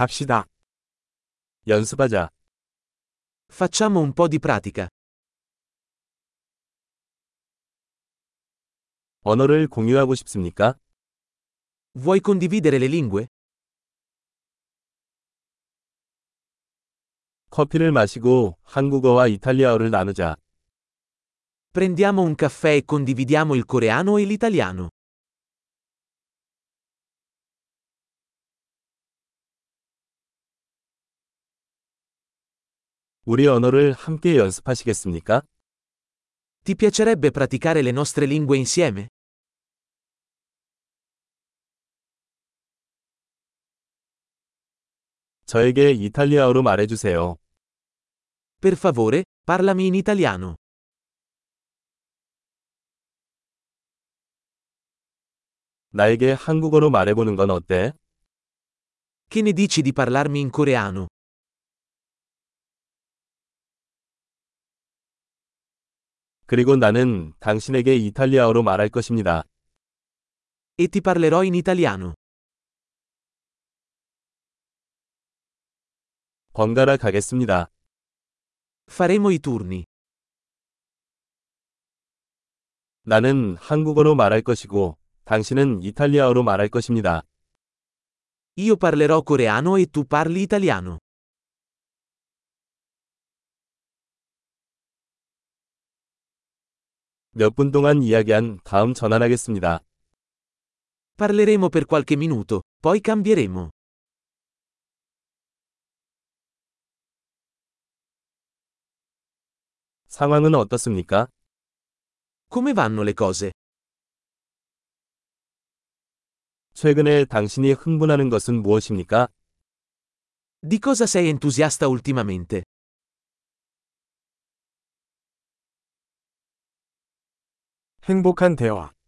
갑시다. 연습하자. Facciamo un po' di pratica. 언어를 공유하고 싶습니까? Vuoi condividere le lingue? 커피를 마시고 한국어와 이탈리아어를 나누자. Prendiamo un caffè e condividiamo il coreano e l'italiano. 우리 언어를 함께 연습하시겠습니까? Ti piacerebbe praticare le nostre lingue insieme? 저에게 이탈리아어로 말해주세요. Per favore, parlami in italiano. 나에게 한국어로 말해보는 건 어때? Che ne dici di parlarmi in coreano? 그리고 나는 당신에게 이탈리아어로 말할 것입니다. E ti parlerò in italiano. 번갈아 가겠습니다. Faremo i turni. 나는 한국어로 말할 것이고, 당신은 이탈리아어로 말할 것입니다. Io parlerò coreano e tu parli italiano. 몇 분 동안 이야기한 다음 전환하겠습니다. Parleremo per qualche minuto, poi cambieremo. 상황은 어떻습니까? Come vanno le cose? 최근에 당신이 흥분하는 것은 무엇입니까? Di cosa sei entusiasta ultimamente? 행복한 대화.